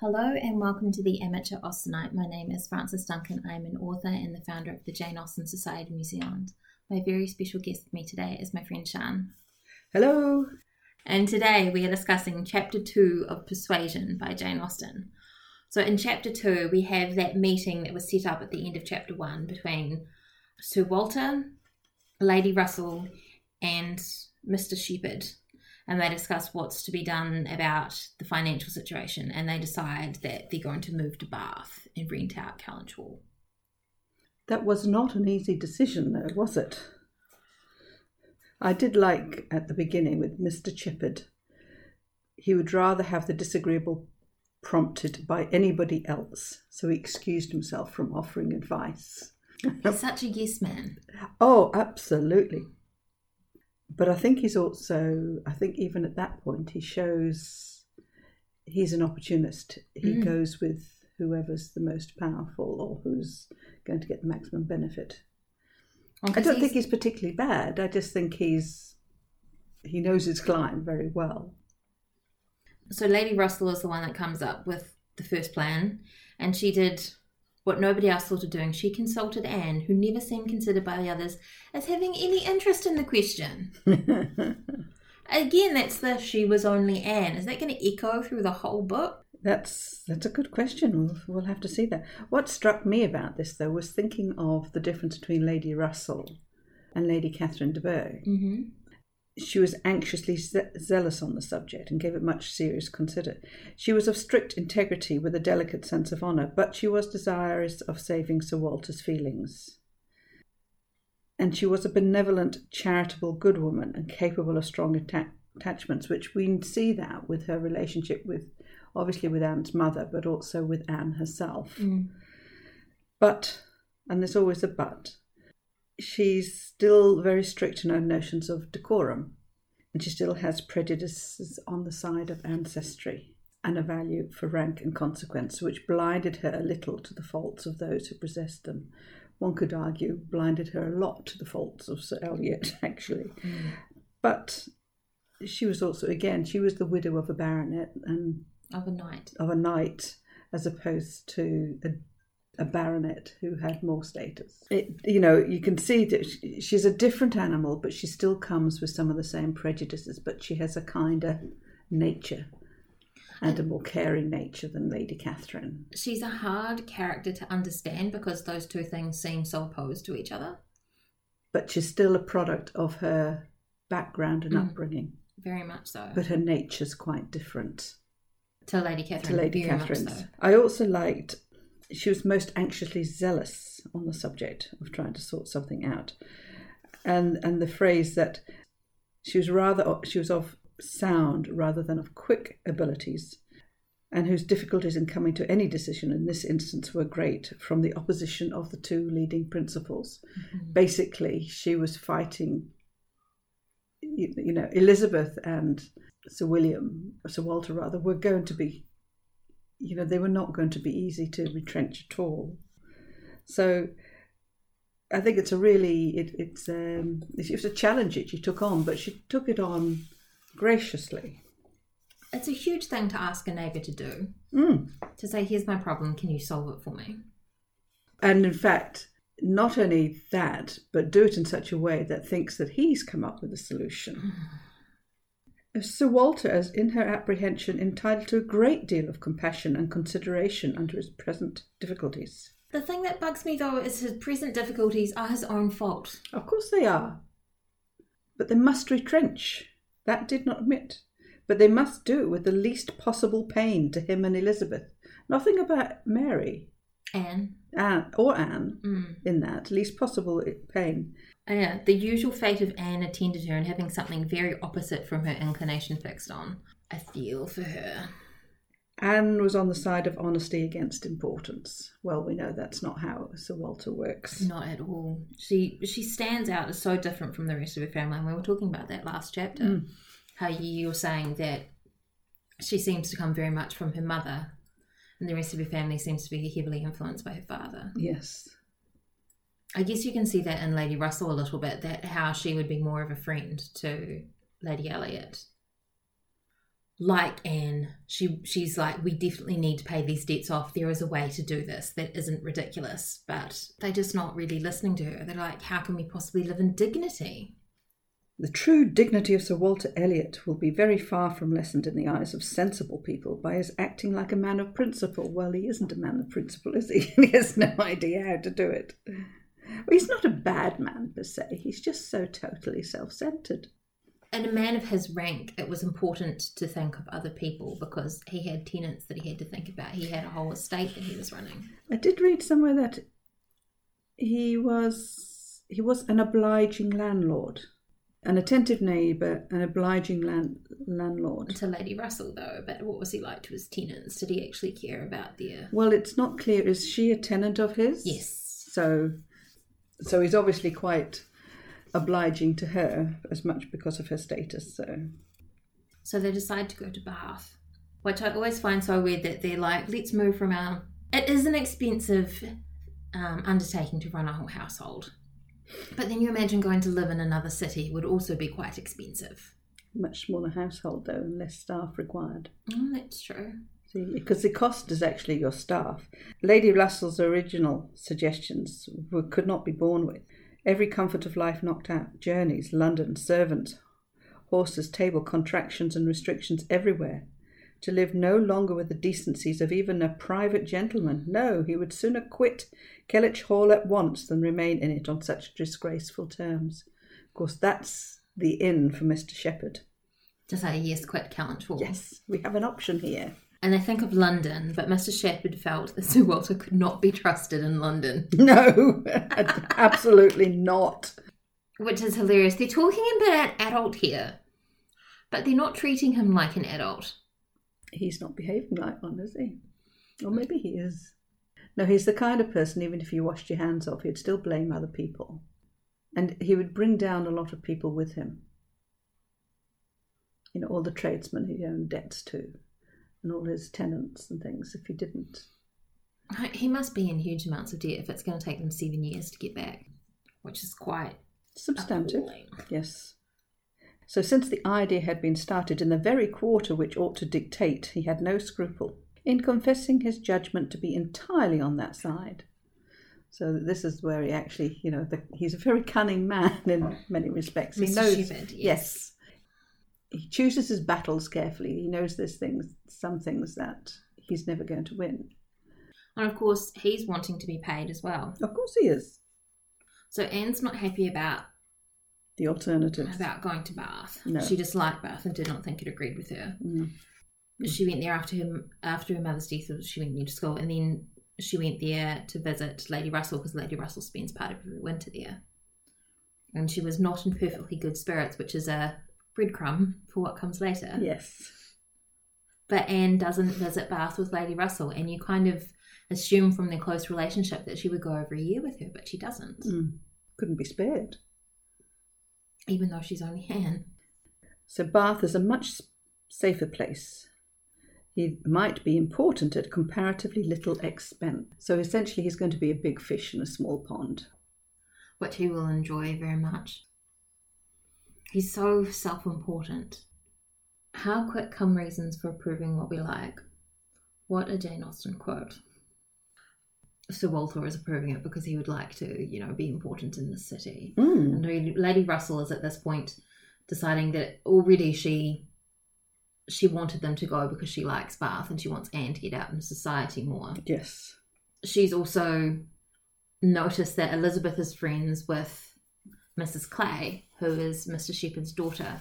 Hello and welcome to the Amateur Austenite. My name is Frances Duncan. I'm an author and the founder of the Jane Austen Society of New Zealand. My very special guest with me today is my friend Shan. Hello. And today we are discussing Chapter 2 of Persuasion by Jane Austen. So, in Chapter 2, we have that meeting that was set up at the end of Chapter 1 between Sir Walter, Lady Russell, and Mr. Shepherd. And they discuss what's to be done about the financial situation. And they decide that they're going to move to Bath and rent out Kellynch Hall. That was not an easy decision, though, was it? I did like at the beginning with Mr. Shepherd. He would rather have the disagreeable prompted by anybody else, so he excused himself from offering advice. He's such a yes man. Oh, absolutely. But I think he's also, I think even at that point, he shows he's an opportunist. He Mm. goes with whoever's the most powerful or who's going to get the maximum benefit. Well, I don't he's- think he's particularly bad. I just think he's he knows his client very well. So Lady Russell is the one that comes up with the first plan, and she did what nobody else thought of doing. She consulted Anne, who never seemed considered by the others as having any interest in the question. Again, that's the she was only Anne. Is that going to echo through the whole book? That's that's a good question. We'll, we'll have to see that. What struck me about this, though, was thinking of the difference between Lady Russell and Lady Catherine de Bourgh. Mm-hmm. She was anxiously ze- zealous on the subject and gave it much serious consider. She was of strict integrity with a delicate sense of honour, but she was desirous of saving Sir Walter's feelings. And she was a benevolent, charitable, good woman and capable of strong atta- attachments, which we see that with her relationship with, obviously, with Anne's mother, but also with Anne herself. Mm. But, and there's always a but, she's still very strict in her notions of decorum, and she still has prejudices on the side of ancestry and a value for rank and consequence, which blinded her a little to the faults of those who possessed them. One could argue blinded her a lot to the faults of Sir Elliot, actually. Mm. But she was also, again, she was the widow of a baronet and of a knight. of a knight as opposed to a, a baronet who had more status. It, you know, you can see that she- she's a different animal, but she still comes with some of the same prejudices, but she has a kinder nature and a more caring nature than Lady Catherine. She's a hard character to understand because those two things seem so opposed to each other. But she's still a product of her background and Mm. upbringing, Very much so. but her nature's quite different. to Lady Catherine. to Lady Catherine's. so. I also liked she was most anxiously zealous on the subject of trying to sort something out, and and the phrase that she was rather she was of sound rather than of quick abilities, and whose difficulties in coming to any decision in this instance were great from the opposition of the two leading principles. Mm-hmm. Basically, she was fighting. You, you know, Elizabeth and Sir William, Sir Walter rather, were going to be, you know, they were not going to be easy to retrench at all. So I think it's a really, it, it's, um, it was a challenge that she took on, but she took it on graciously. It's a huge thing to ask a neighbour to do. Mm. To say, here's my problem, can you solve it for me? And in fact, not only that, but do it in such a way that thinks that he's come up with a solution. Sir Walter is, in her apprehension, entitled to a great deal of compassion and consideration under his present difficulties. The thing that bugs me though is his present difficulties are his own fault. Of course they are. But they must retrench. That did not admit. But they must do with the least possible pain to him and Elizabeth. Nothing about Mary Anne. Anne, or Anne Mm. in that. Least possible pain. Yeah, the usual fate of Anne attended her and having something very opposite from her inclination fixed on. I feel for her. Anne was on the side of honesty against importance. Well, we know that's not how Sir Walter works. Not at all. She she stands out as so different from the rest of her family, and we were talking about that last chapter. Mm. How you were saying that she seems to come very much from her mother, and the rest of her family seems to be heavily influenced by her father. Yes. I guess you can see that in Lady Russell a little bit, that how she would be more of a friend to Lady Elliot. like Anne, she she's like, we definitely need to pay these debts off. There is a way to do this that isn't ridiculous. But they're just not really listening to her. They're like, how can we possibly live in dignity? The true dignity of Sir Walter Elliot will be very far from lessened in the eyes of sensible people by his acting like a man of principle. Well, he isn't a man of principle, is he? he has no idea how to do it. Well, he's not a bad man per se, he's just so totally self centred. And a man of his rank, it was important to think of other people because he had tenants that he had to think about. He had a whole estate that he was running. I did read somewhere that he was he was an obliging landlord, an attentive neighbour, an obliging land, landlord. To Lady Russell, though, but what was he like to his tenants? Did he actually care about their. Well, it's not clear. Is she a tenant of his? Yes. So, so he's obviously quite obliging to her as much because of her status. So, So they decide to go to Bath, which I always find so weird that they're like, let's move from our. It is an expensive um, undertaking to run a whole household. But then you imagine going to live in another city would also be quite expensive. much smaller household though, and less staff required. Oh, that's true. See, because the cost is actually your staff. Lady Russell's original suggestions were, could not be borne with. Every comfort of life knocked out. Journeys, London, servants, horses, table, contractions and restrictions everywhere. To live no longer with the decencies of even a private gentleman. No, he would sooner quit Kellynch Hall at once than remain in it on such disgraceful terms. Of course, that's the in for Mr. Shepherd. To say, yes, quit Kellynch Hall. Yes, we have an option here. And they think of London, but Mr. Shepherd felt that Sir Walter could not be trusted in London, No, absolutely not. which is hilarious. They're talking about an adult here, but they're not treating him like an adult. He's not behaving like one, is he? Or maybe he is. No, he's the kind of person, even if you washed your hands off, he'd still blame other people. And he would bring down a lot of people with him. You know, all the tradesmen he owned debts to, and all his tenants and things, if he didn't. He must be in huge amounts of debt if it's going to take them seven years to get back, which is quite Substantive. appalling. Yes. So, since the idea had been started in the very quarter which ought to dictate, he had no scruple in confessing his judgment to be entirely on that side. So, this is where he actually, you know, the, he's a very cunning man in many respects. He Mr. knows, Shepherd, yes. He chooses his battles carefully. He knows there's things, some things that he's never going to win. And of course, he's wanting to be paid as well. Of course, he is. So Anne's not happy about The alternative. about going to Bath. No. She disliked Bath and did not think it agreed with her. Mm. She went there after her after her mother's death. She went to school, and then she went there to visit Lady Russell because Lady Russell spends part of her winter there. And she was not in perfectly good spirits, which is a breadcrumb for what comes later. Yes. But Anne doesn't visit Bath with Lady Russell, and you kind of assume from their close relationship that she would go over a year with her, but she doesn't, Mm. Couldn't be spared. Even though she's only Anne. So Bath is a much safer place. He might be important at comparatively little expense. So essentially, he's going to be a big fish in a small pond. which he will enjoy very much. He's so self important. How quick come reasons for approving what we like? What a Jane Austen quote. Sir Walter is approving it because he would like to, you know, be important in the city. Mm. And Lady- Russell is at this point deciding that already she she wanted them to go because she likes Bath and she wants Anne to get out in society more Yes. she's also noticed that Elizabeth is friends with Mrs. Clay, who is Mr. Shepherd's daughter,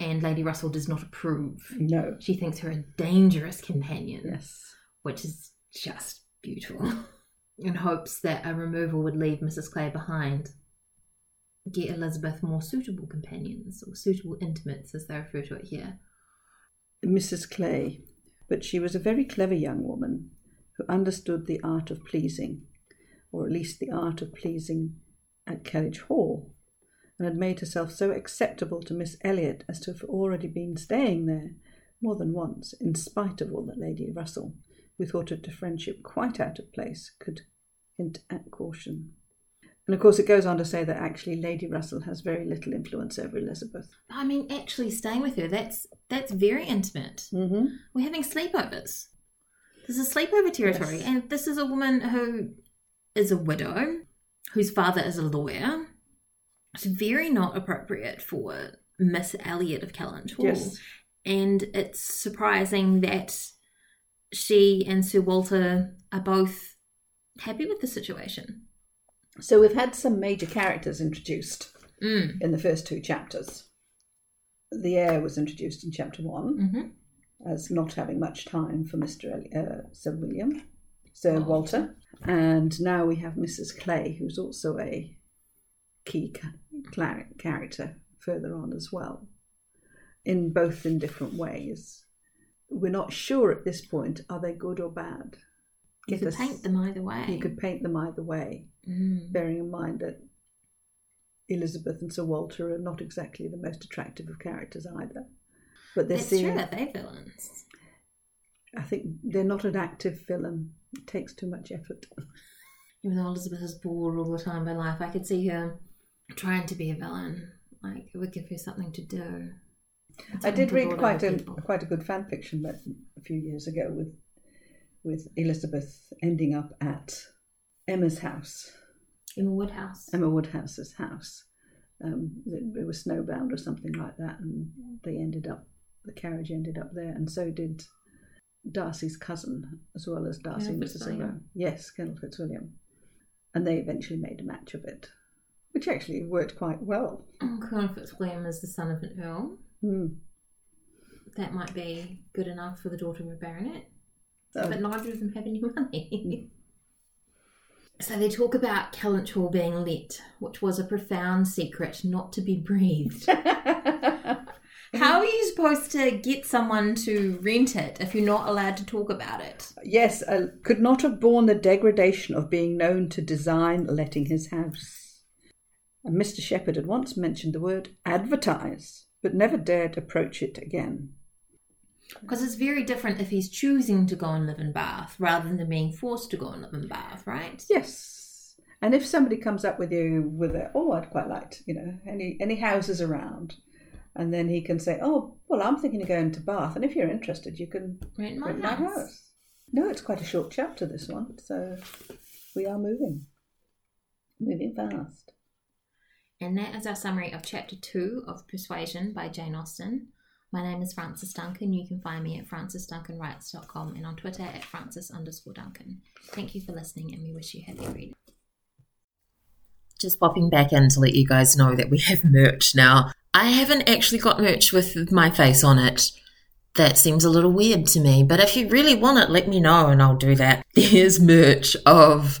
and Lady Russell does not approve. No. She thinks her a dangerous companion, Yes. which is just beautiful, and hopes that a removal would leave Mrs. Clay behind. Get Elizabeth more suitable companions, or suitable intimates, as they refer to it here. Mrs. Clay. But she was a very clever young woman who understood the art of pleasing, or at least the art of pleasing at Kellynch Hall, and had made herself so acceptable to Miss Elliot as to have already been staying there more than once, in spite of all that Lady Russell, who thought it a friendship quite out of place, could hint at caution. And of course, it goes on to say that actually Lady Russell has very little influence over Elizabeth. I mean, actually staying with her, that's that's very intimate. Mm-hmm. We're having sleepovers. This is sleepover territory. Yes. And this is a woman who is a widow, whose father is a lawyer. It's very not appropriate for Miss Elliot of Kellynch Hall. Yes. And it's surprising that she and Sir Walter are both happy with the situation. So we've had some major characters introduced Mm. in the first two chapters. The heir was introduced in chapter one hmm as not having much time for Mr. Uh, Sir William, Sir Oh. Walter, and now we have Mrs. Clay, who's also a key ca- character further on as well, in both in different ways. We're not sure at this point are they good or bad. You Give could us- paint them either way. You could paint them either way, Mm. bearing in mind that Elizabeth and Sir Walter are not exactly the most attractive of characters either. But they're That's seen, true, that they villains. I think they're not an active villain. It takes too much effort. Even though Elizabeth is bored all the time by life, I could see her trying to be a villain. Like it would give her something to do. I did read quite a people. quite a good fan fiction but a few years ago with with Elizabeth ending up at Emma's house, Emma Woodhouse. Emma Woodhouse's house. Um, it, it was snowbound or something like that, and they ended up the carriage ended up there, and so did Darcy's cousin as well as Darcy and Mrs. Fitzwilliam. Yes, Colonel Fitzwilliam, and they eventually made a match of it, which actually worked quite well. Colonel Fitzwilliam is the son of an earl. Hmm. That might be good enough for the daughter of a baronet. So- But neither of them have any money. so they talk about Kellynch Hall being let, which was a profound secret not to be breathed. How are you supposed to get someone to rent it if you're not allowed to talk about it? Yes, uh, could not have borne the degradation of being known to design letting his house. And Mr. Shepherd had once mentioned the word advertise, but never dared approach it again. Because it's very different if he's choosing to go and live in Bath rather than being forced to go and live in Bath, right? Yes. And if somebody comes up with you with a, oh, I'd quite like, to, you know, any any houses around, and then he can say, oh, well, I'm thinking of going to Bath, and if you're interested, you can Rent my rent house. No, it's quite a short chapter, this one, so we are moving, moving fast. And that is our summary of chapter two of Persuasion by Jane Austen. My name is Frances Duncan. You can find me at francesduncanwrites.com and on Twitter at francis underscore Duncan. Thank you for listening and we wish you happy reading. Just popping back in to let you guys know that we have merch now. I haven't actually got merch with my face on it. That seems a little weird to me, but if you really want it, let me know and I'll do that. There's merch of